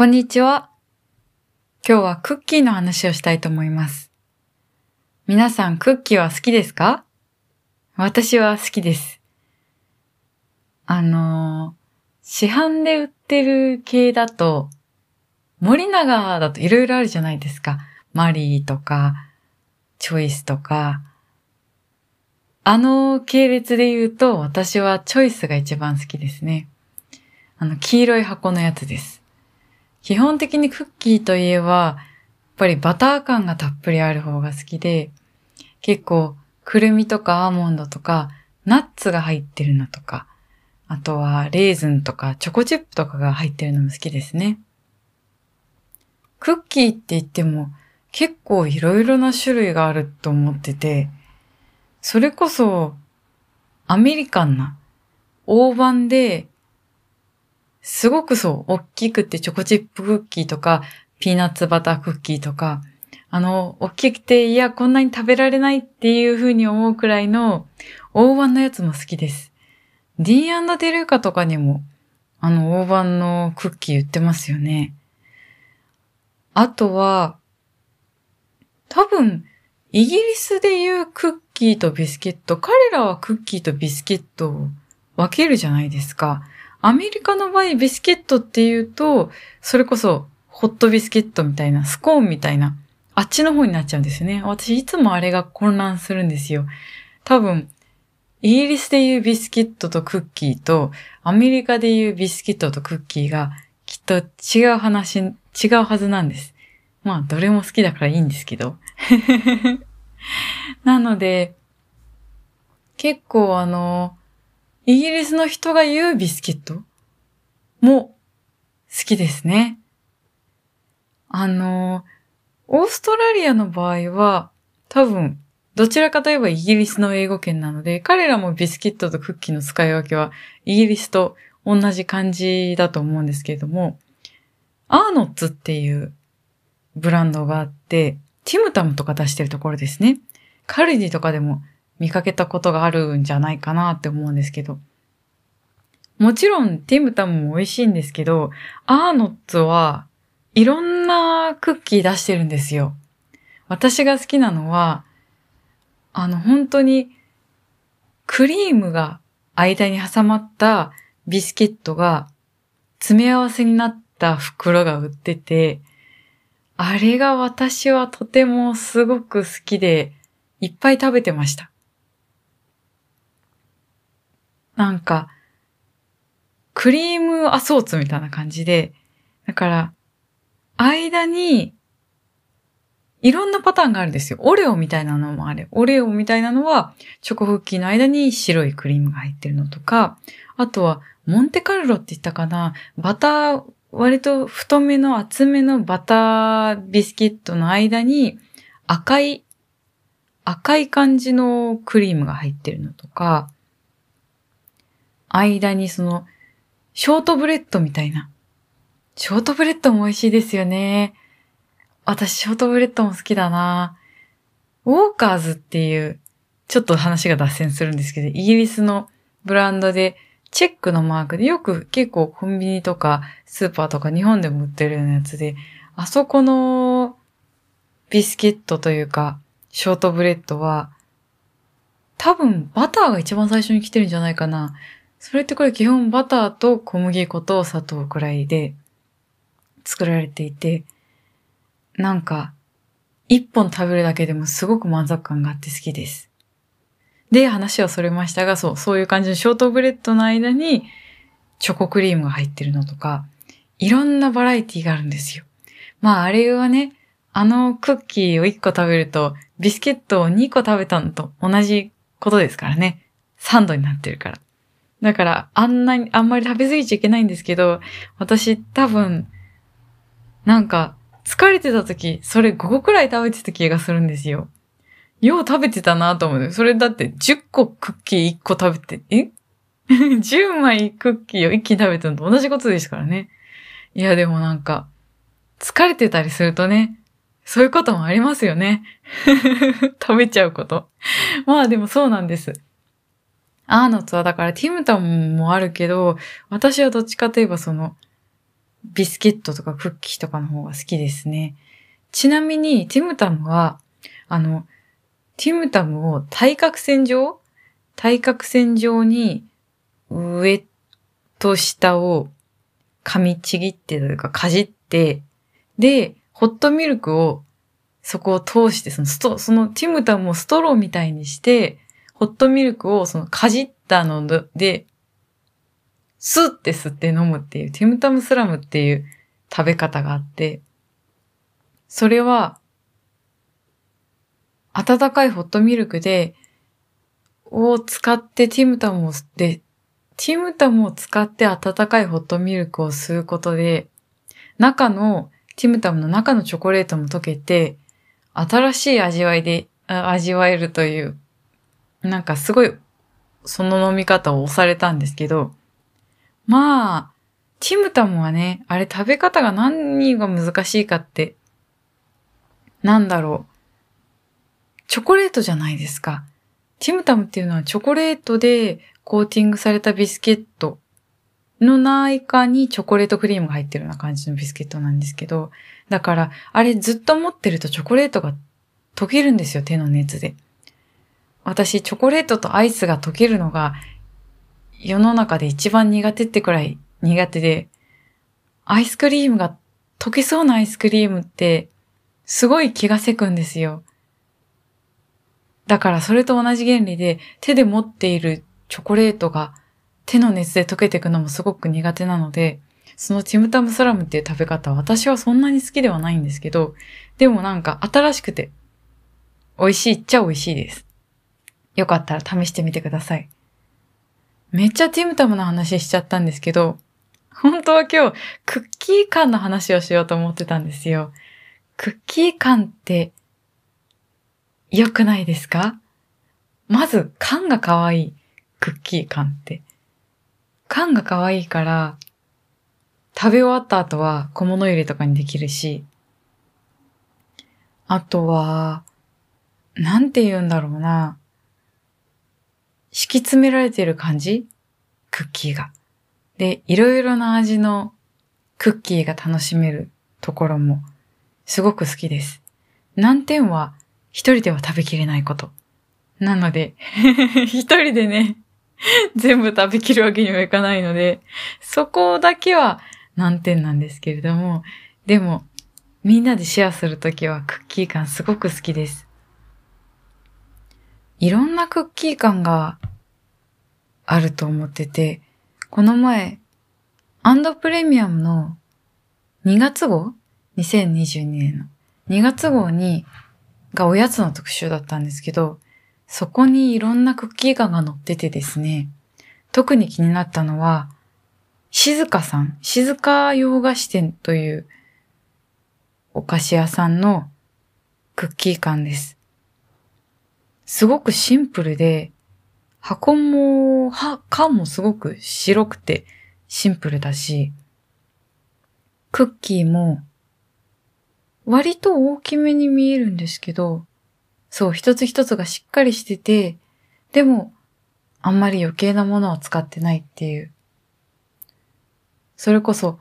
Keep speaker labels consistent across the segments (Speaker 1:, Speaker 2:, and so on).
Speaker 1: こんにちは。今日はクッキーの話をしたいと思います。皆さんクッキーは好きですか？私は好きです。あのー市販で売ってる系だと、森永だと色々あるじゃないですか。マリーとか、チョイスとか。あの系列で言うと、私はチョイスが一番好きですね。あの、黄色い箱のやつです。基本的にクッキーといえば、やっぱりバター感がたっぷりある方が好きで、結構、くるみとかアーモンドとか、ナッツが入ってるのとか、あとはレーズンとかチョコチップとかが入ってるのも好きですね。クッキーって言っても結構いろいろな種類があると思ってて、それこそアメリカンな大判で、すごくそう、大きくてチョコチップクッキーとか、ピーナッツバタークッキーとか、あの、大きくて、いや、こんなに食べられないっていう風に思うくらいの大判のやつも好きです。D& デルーカとかにも、あの、大判のクッキー売ってますよね。あとは、多分、イギリスでいうクッキーとビスケット、彼らはクッキーとビスケットを分けるじゃないですか。アメリカの場合、ビスケットっていうと、それこそ、ホットビスケットみたいな、スコーンみたいな、あっちの方になっちゃうんですよね。私、いつもあれが混乱するんですよ。多分、イギリスでいうビスケットとクッキーと、アメリカでいうビスケットとクッキーが、きっと違う話、違うはずなんです。まあ、どれも好きだからいいんですけど。なので、結構あの、イギリスの人が言うビスケット？も好きですね。あの、オーストラリアの場合は、多分、どちらかといえばイギリスの英語圏なので、彼らもビスケットとクッキーの使い分けはイギリスと同じ感じだと思うんですけれども、アーノッツっていうブランドがあって、ティムタムとか出してるところですね。カルディとかでも見かけたことがあるんじゃないかなって思うんですけど。もちろんティムタムも美味しいんですけど、アーノッツはいろんなクッキー出してるんですよ。私が好きなのは、あの本当にクリームが間に挟まったビスケットが詰め合わせになった袋が売ってて、あれが私はとてもすごく好きで、いっぱい食べてました。なんか、クリームアソーツみたいな感じで、だから、間に、いろんなパターンがあるんですよ。オレオみたいなのもある。オレオみたいなのは、チョコクッキーの間に白いクリームが入ってるのとか、あとは、モンテカルロって言ったかなバター、割と太めの厚めのバタービスケットの間に赤い、赤い感じのクリームが入ってるのとか、間にその、ショートブレッドみたいな。ショートブレッドも美味しいですよね。私、ショートブレッドも好きだな。ウォーカーズっていう、ちょっと話が脱線するんですけど、イギリスのブランドで、チェックのマークでよく結構コンビニとかスーパーとか日本でも売ってるようなやつで、あそこのビスケットというか、ショートブレッドは、多分バターが一番最初に来てるんじゃないかな。それってこれ基本バターと小麦粉と砂糖くらいで作られていて、なんか、一本食べるだけでもすごく満足感があって好きです。で、話はそれましたが、そう、そういう感じのショートブレッドの間にチョコクリームが入ってるのとか、いろんなバラエティがあるんですよ。まあ、あれはね、あのクッキーを1個食べると、ビスケットを2個食べたのと同じことですからね。サンドになってるから。だから、あんなに、あんまり食べ過ぎちゃいけないんですけど、私多分、なんか、疲れてた時、それ5個くらい食べてた気がするんですよ。よう食べてたなと思う。それだって10個クッキー1個食べて、え ?10 枚クッキーを一気に食べたのと同じことですからね。いや、でもなんか、疲れてたりするとね、そういうこともありますよね。食べちゃうこと。まあでもそうなんです。アーノツはだからティムタムもあるけど、私はどっちかといえばその、ビスケットとかクッキーとかの方が好きですね。ちなみに、ティムタムは、あの、ティムタムを対角線上対角線上に上と下を噛みちぎってというかかじって、で、ホットミルクをそこを通して、そのスト、そのティムタムをストローみたいにして、ホットミルクをそのかじったので、スッて吸って飲むっていう、ティムタムスラムっていう食べ方があって、それは、温かいホットミルクで、を使ってティムタムを、で、ティムタムを使って温かいホットミルクを吸うことで、中の、ティムタムの中のチョコレートも溶けて、新しい味わいで、味わえるという、なんかすごい、その飲み方を押されたんですけど、まあ、ティムタムはね、あれ食べ方が何が難しいかって、なんだろう。チョコレートじゃないですか。ティムタムっていうのはチョコレートでコーティングされたビスケットの中にチョコレートクリームが入ってるような感じのビスケットなんですけど、だから、あれずっと持ってるとチョコレートが溶けるんですよ、手の熱で。私、チョコレートとアイスが溶けるのが世の中で一番苦手ってくらい苦手で、アイスクリームが、溶けそうなアイスクリームって、すごい気がせくんですよ。だからそれと同じ原理で、手で持っているチョコレートが手の熱で溶けていくのもすごく苦手なので、そのティムタムスラムっていう食べ方は私はそんなに好きではないんですけど、でもなんか新しくて美味しいっちゃ美味しいです。よかったら試してみてください。めっちゃティムタムの話しちゃったんですけど、本当は今日クッキー缶の話をしようと思ってたんですよ。クッキー缶って良くないですか？まず缶が可愛い。クッキー缶って。缶が可愛いから、食べ終わった後は小物入れとかにできるし、あとは、なんて言うんだろうな。敷き詰められてる感じ？クッキーが。で、いろいろな味のクッキーが楽しめるところもすごく好きです。難点は一人では食べきれないこと。なので 一人でね、全部食べきるわけにはいかないので、そこだけは難点なんですけれども、でも、みんなでシェアするときはクッキー感すごく好きです。いろんなクッキー感があると思ってて、この前、アンドプレミアムの2月号 ?2022 年の2月号に、がおやつの特集だったんですけど、そこにいろんなクッキー感が載っててですね、特に気になったのは、静香さん、静香洋菓子店というお菓子屋さんのクッキー感です。すごくシンプルで、箱も、は、缶もすごく白くてシンプルだし、クッキーも割と大きめに見えるんですけど、そう、一つ一つがしっかりしてて、でも、あんまり余計なものを使ってないっていう。それこそ、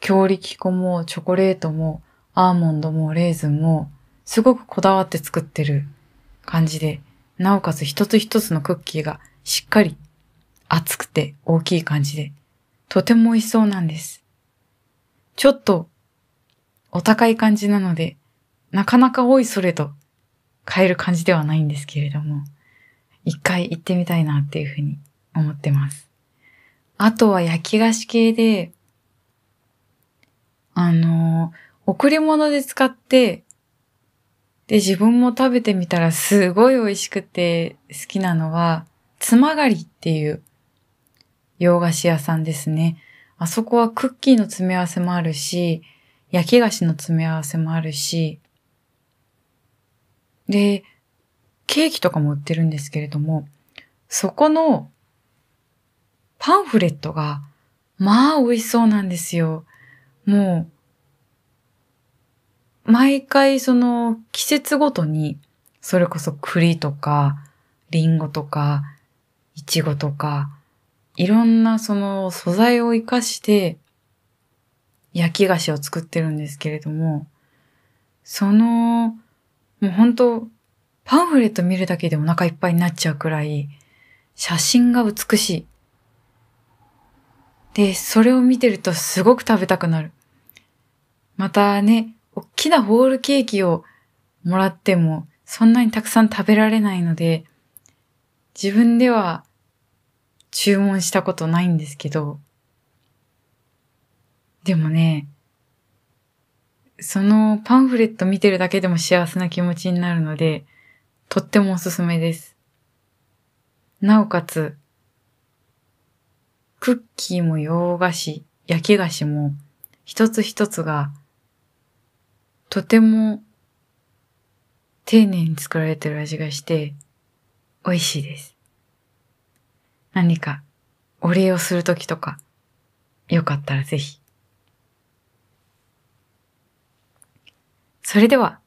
Speaker 1: 強力粉もチョコレートもアーモンドもレーズンもすごくこだわって作ってる感じで、なおかつ一つ一つのクッキーがしっかり厚くて大きい感じで、とても美味しそうなんです。ちょっとお高い感じなので、なかなか多いそれと買える感じではないんですけれども、一回行ってみたいなっていうふうに思ってます。あとは焼き菓子系で、あの、贈り物で使ってで、自分も食べてみたらすごい美味しくて好きなのは、つまがりっていう洋菓子屋さんですね。あそこはクッキーの詰め合わせもあるし、焼き菓子の詰め合わせもあるし、で、ケーキとかも売ってるんですけれども、そこのパンフレットが、まあ美味しそうなんですよ。もう、毎回その季節ごとに、それこそ栗とか、リンゴとか、イチゴとか、いろんなその素材を活かして焼き菓子を作ってるんですけれども、その、もう本当パンフレット見るだけでお腹いっぱいになっちゃうくらい、写真が美しい。で、それを見てるとすごく食べたくなる。またね、大きなホールケーキをもらっても、そんなにたくさん食べられないので、自分では注文したことないんですけど、でもね、そのパンフレット見てるだけでも幸せな気持ちになるので、とってもおすすめです。なおかつ、クッキーも洋菓子、焼き菓子も一つ一つがとても丁寧に作られてる味がして美味しいです。何かお礼をするときとかよかったらぜひ。それでは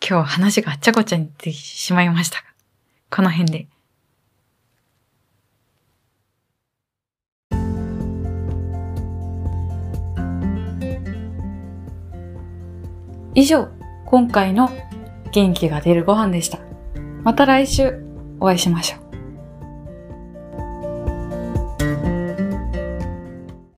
Speaker 1: 今日話があっちゃこっちゃにってしまいましたが、この辺で。以上、今回の元気が出るご飯でした。また来週お会いしましょう。